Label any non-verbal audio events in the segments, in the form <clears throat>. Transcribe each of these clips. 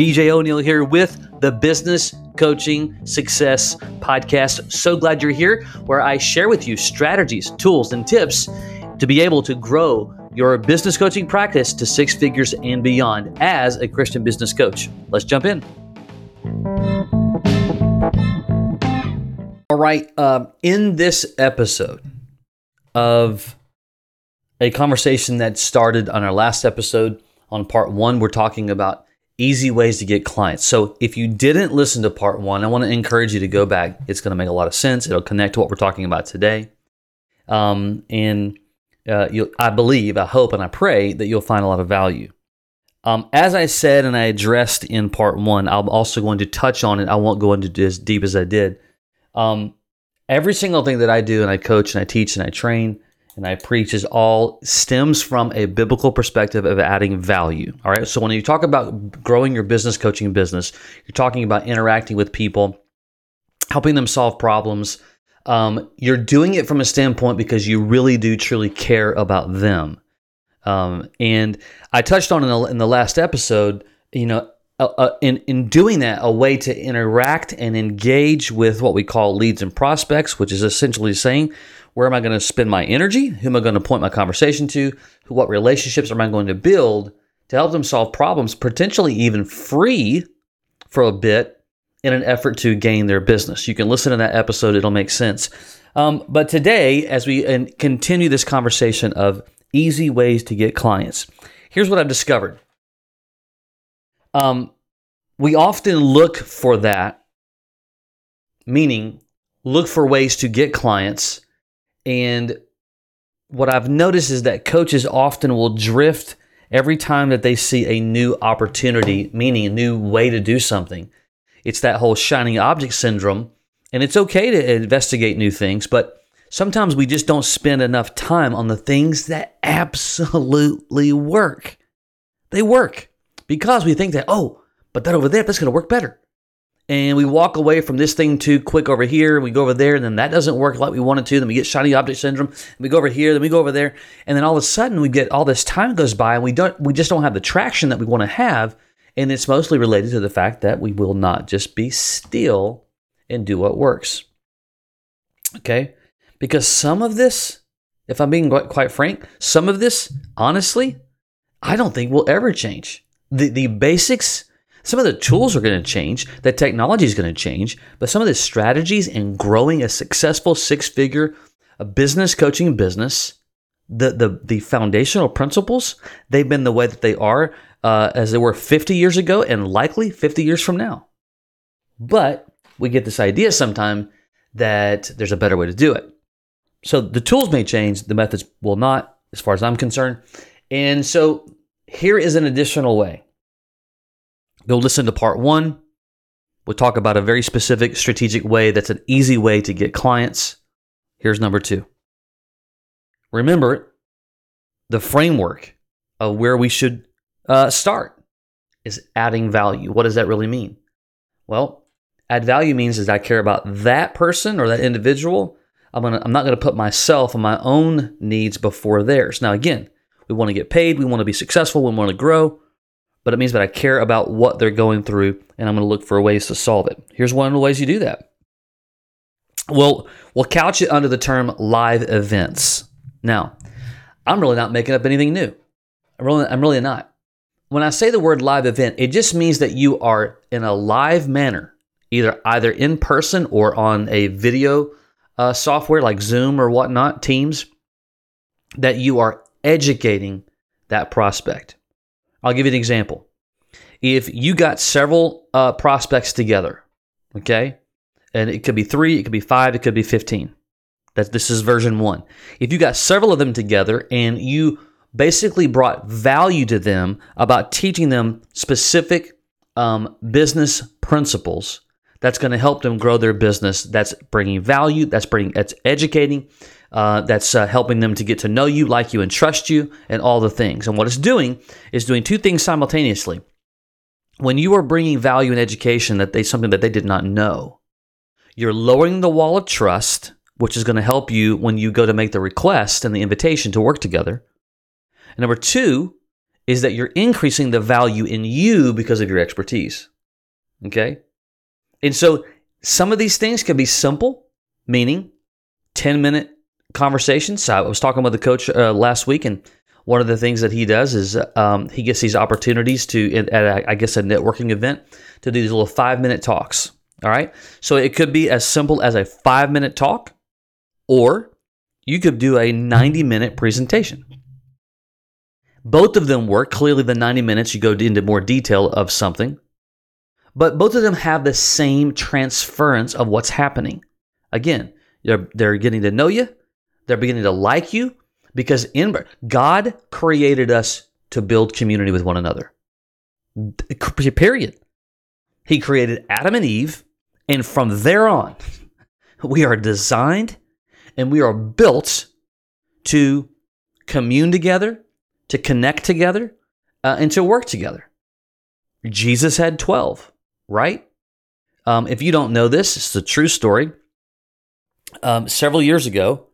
BJ O'Neill here with the Business Coaching Success Podcast. So glad you're here, where I share with you strategies, tools, and tips to be able to grow your business coaching practice to six figures and beyond as a Christian business coach. Let's jump in. All right. Uh, in this episode of a conversation that started on our last episode, on part one, we're talking about easy ways to get clients. So if you didn't listen to part one, I want to encourage you to go back. It's going to make a lot of sense. It'll connect to what we're talking about today. Um, and uh, I believe, I hope, and I pray that you'll find a lot of value. Um, as I said and I addressed in part one, I'm also going to touch on it. I won't go into as deep as I did. Um, every single thing that I do and I coach and I teach and I train and I preach is all stems from a biblical perspective of adding value. All right. So when you talk about growing your business coaching business, you're talking about interacting with people, helping them solve problems. Um, you're doing it from a standpoint because you really do truly care about them. Um, and I touched on in the, in the last episode, you know, in in doing that, a way to interact and engage with what we call leads and prospects, which is essentially saying, where am I going to spend my energy? Who am I going to point my conversation to? What relationships am I going to build to help them solve problems, potentially even free for a bit in an effort to gain their business? You can listen to that episode; it'll make sense. Um, but today, as we continue this conversation of easy ways to get clients, here's what I've discovered um, we often look for that, meaning look for ways to get clients. And what I've noticed is that coaches often will drift every time that they see a new opportunity, meaning a new way to do something. It's that whole shining object syndrome. And it's okay to investigate new things, but sometimes we just don't spend enough time on the things that absolutely work. They work because we think that, oh, but that over there, that's going to work better. And we walk away from this thing too quick over here, and we go over there, and then that doesn't work like we wanted to. Then we get shiny object syndrome, and we go over here, then we go over there, and then all of a sudden we get all this time goes by, and we don't, we just don't have the traction that we want to have. And it's mostly related to the fact that we will not just be still and do what works. Okay? Because some of this, if I'm being quite frank, some of this, honestly, I don't think will ever change the, the basics, some of the tools are going to change, the technology is going to change, but some of the strategies in growing a successful six figure business coaching business, the, the, the foundational principles, they've been the way that they are uh, as they were 50 years ago and likely 50 years from now. But we get this idea sometime that there's a better way to do it. So the tools may change, the methods will not, as far as I'm concerned. And so here is an additional way. Go listen to part one. We'll talk about a very specific strategic way that's an easy way to get clients. Here's number two. Remember the framework of where we should uh, start is adding value. What does that really mean? Well, add value means is I care about that person or that individual. I'm gonna I'm not gonna put myself and my own needs before theirs. Now again, we want to get paid. We want to be successful. We want to grow. But it means that I care about what they're going through and I'm going to look for ways to solve it. Here's one of the ways you do that. Well, we'll couch it under the term live events. Now, I'm really not making up anything new. I'm really, I'm really not. When I say the word live event, it just means that you are in a live manner, either either in person or on a video uh, software like Zoom or whatnot, Teams, that you are educating that prospect. I'll give you an example. If you got several uh, prospects together, okay, and it could be three, it could be five, it could be 15. That this is version one. If you got several of them together and you basically brought value to them about teaching them specific um, business principles, that's going to help them grow their business. That's bringing value. That's bringing. That's educating uh, that's uh, helping them to get to know you, like you, and trust you, and all the things. And what it's doing is doing two things simultaneously. When you are bringing value and education that they something that they did not know, you're lowering the wall of trust, which is going to help you when you go to make the request and the invitation to work together. And number two is that you're increasing the value in you because of your expertise. Okay? And so some of these things can be simple, meaning 10 minute conversations. I was talking with the coach uh, last week, and one of the things that he does is um, he gets these opportunities to, at a, I guess, a networking event, to do these little five minute talks. All right. So it could be as simple as a five minute talk, or you could do a 90 minute presentation. Both of them work. Clearly, the 90 minutes, you go into more detail of something, but both of them have the same transference of what's happening. Again, they're, they're getting to know you, they're beginning to like you because in God created us to build community with one another. Period. He created Adam and Eve, and from there on, <laughs> we are designed and we are built to commune together, to connect together, uh, and to work together. Jesus had 12, right? Um, if you don't know this, it's a true story. Um, several years ago,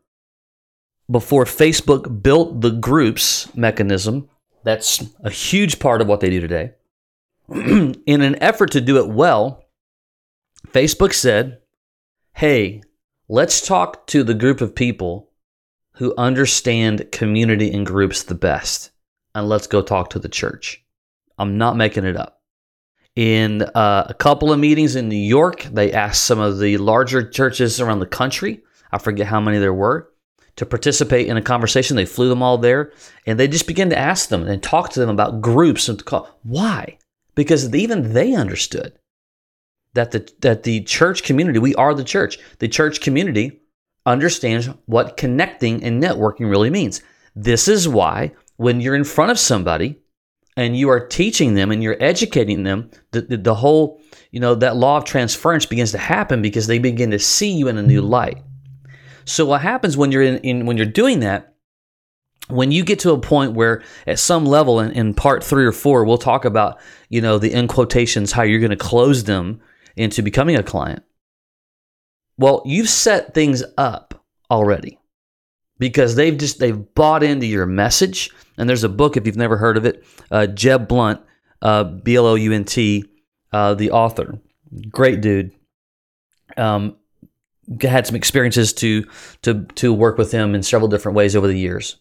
before Facebook built the groups mechanism, that's a huge part of what they do today. <clears throat> In an effort to do it well, Facebook said, Hey, let's talk to the group of people who understand community and groups the best, and let's go talk to the church. I'm not making it up. In uh, a couple of meetings in New York, they asked some of the larger churches around the country, I forget how many there were, to participate in a conversation. They flew them all there, and they just began to ask them and talk to them about groups and call. Why? Because even they understood that the that the church community, we are the church. The church community understands what connecting and networking really means. This is why when you're in front of somebody and you are teaching them and you're educating them, the, the, the whole, you know, that law of transference begins to happen because they begin to see you in a new light. So what happens when you're in, in when you're doing that? When you get to a point where, at some level, in, in part three or four, we'll talk about, you know, the in quotations how you're going to close them into becoming a client. Well, you've set things up already because they've just they've bought into your message. And there's a book if you've never heard of it, uh, Jeb Blount, uh, B L O U N T, uh, the author, great dude. Um, had some experiences to to to work with him in several different ways over the years.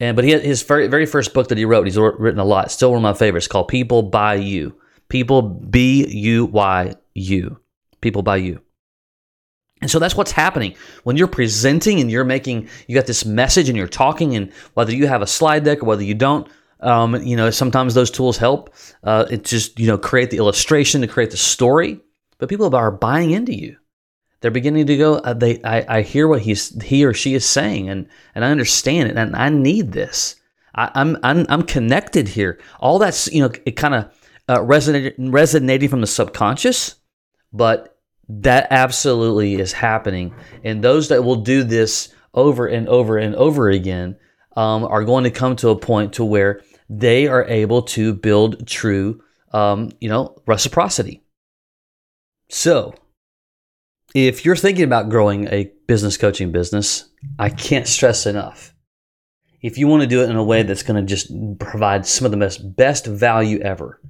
And but he his very, very first book that he wrote. He's written a lot. Still one of my favorites. Called People Buy You. People B U Y U. People Buy You. And so that's what's happening when you're presenting and you're making, you got this message and you're talking, and whether you have a slide deck or whether you don't, um, you know, sometimes those tools help. Uh, it just, you know, create the illustration to create the story, but people are buying into you. They're beginning to go. Uh, they, I, I hear what he's, he or she is saying, and and I understand it, and I need this. I, I'm, I'm, I'm connected here. All that's, you know, it kind of uh, resonating, resonating from the subconscious, but that absolutely is happening. And those that will do this over and over and over again um, are going to come to a point to where they are able to build true, um, you know, reciprocity. So, if you're thinking about growing a business coaching business, I can't stress enough. If you want to do it in a way that's going to just provide some of the best best value ever,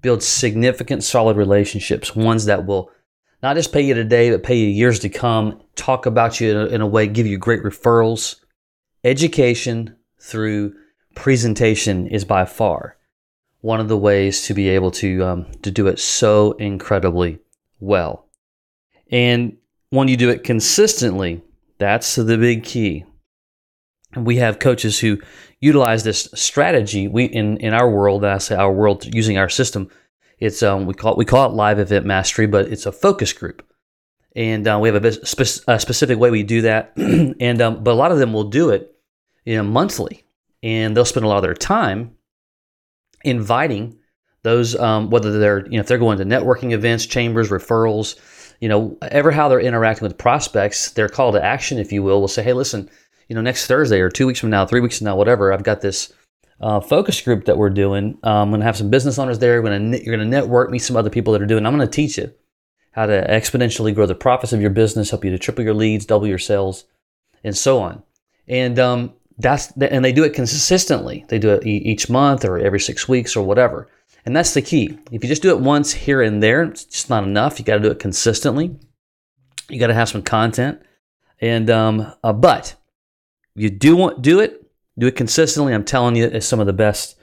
build significant, solid relationships, ones that will not just pay you today, but pay you years to come, talk about you in a, in a way, give you great referrals. Education through presentation is by far one of the ways to be able to um, to do it so incredibly well. And when you do it consistently, that's the big key. And we have coaches who utilize this strategy. We in in our world, I say our world, using our system, it's um, we call it, we call it live event mastery, but it's a focus group, and uh, we have a, spe- a, specific way we do that. <clears throat> and um, but a lot of them will do it, you know, monthly, and they'll spend a lot of their time inviting those um, whether they're you know if they're going to networking events, chambers, referrals, you know, ever how they're interacting with prospects, their call to action, if you will, will say, hey, listen, you know, next Thursday or two weeks from now, three weeks from now, whatever, I've got this uh, focus group that we're doing. Um, I'm going to have some business owners there. Gonna, you're going to network, meet some other people that are doing. I'm going to teach you how to exponentially grow the profits of your business, help you to triple your leads, double your sales, and so on. And um, that's and they do it consistently. They do it each month or every six weeks or whatever. And that's the key. If you just do it once here and there, it's just not enough. You got to do it consistently. You got to have some content. And um, uh, but you do want do it, do it consistently. I'm telling you, it's some of the best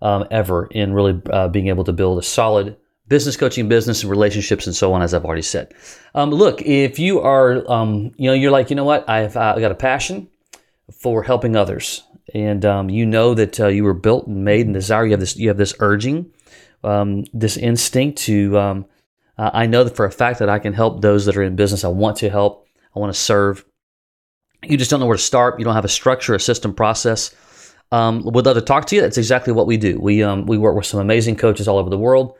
um, ever in really uh, being able to build a solid business coaching business and relationships and so on as i've already said. Um, look if you are um, you know you're like you know what? I've uh, got a passion for helping others. And um, you know that uh, you were built and made and desire. You have this you have this urging um, this instinct to uh, i know that for a fact that i can help those that are in business. I want to help. I want to serve you just don't know where to start you don't have a structure a system process um, would love to talk to you that's exactly what we do we, um, we work with some amazing coaches all over the world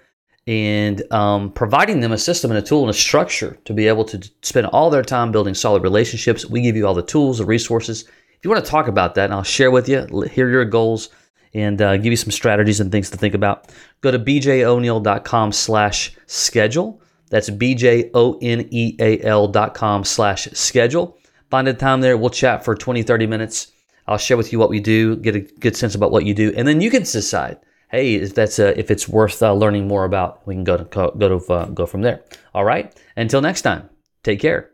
and um, providing them a system and a tool and a structure to be able to spend all their time building solid relationships. We give you all the tools, the resources. If you want to talk about that, and I'll share with you, hear your goals, and uh, give you some strategies and things to think about, go to bjoneill.com slash schedule. That's bjoneill.com slash schedule. Find a time there. We'll chat for 20, 30 minutes. I'll share with you what we do, get a good sense about what you do, and then you can decide hey, if that's uh, if it's worth uh, learning more about, we can go to go to uh, go from there. All right. Until next time, take care.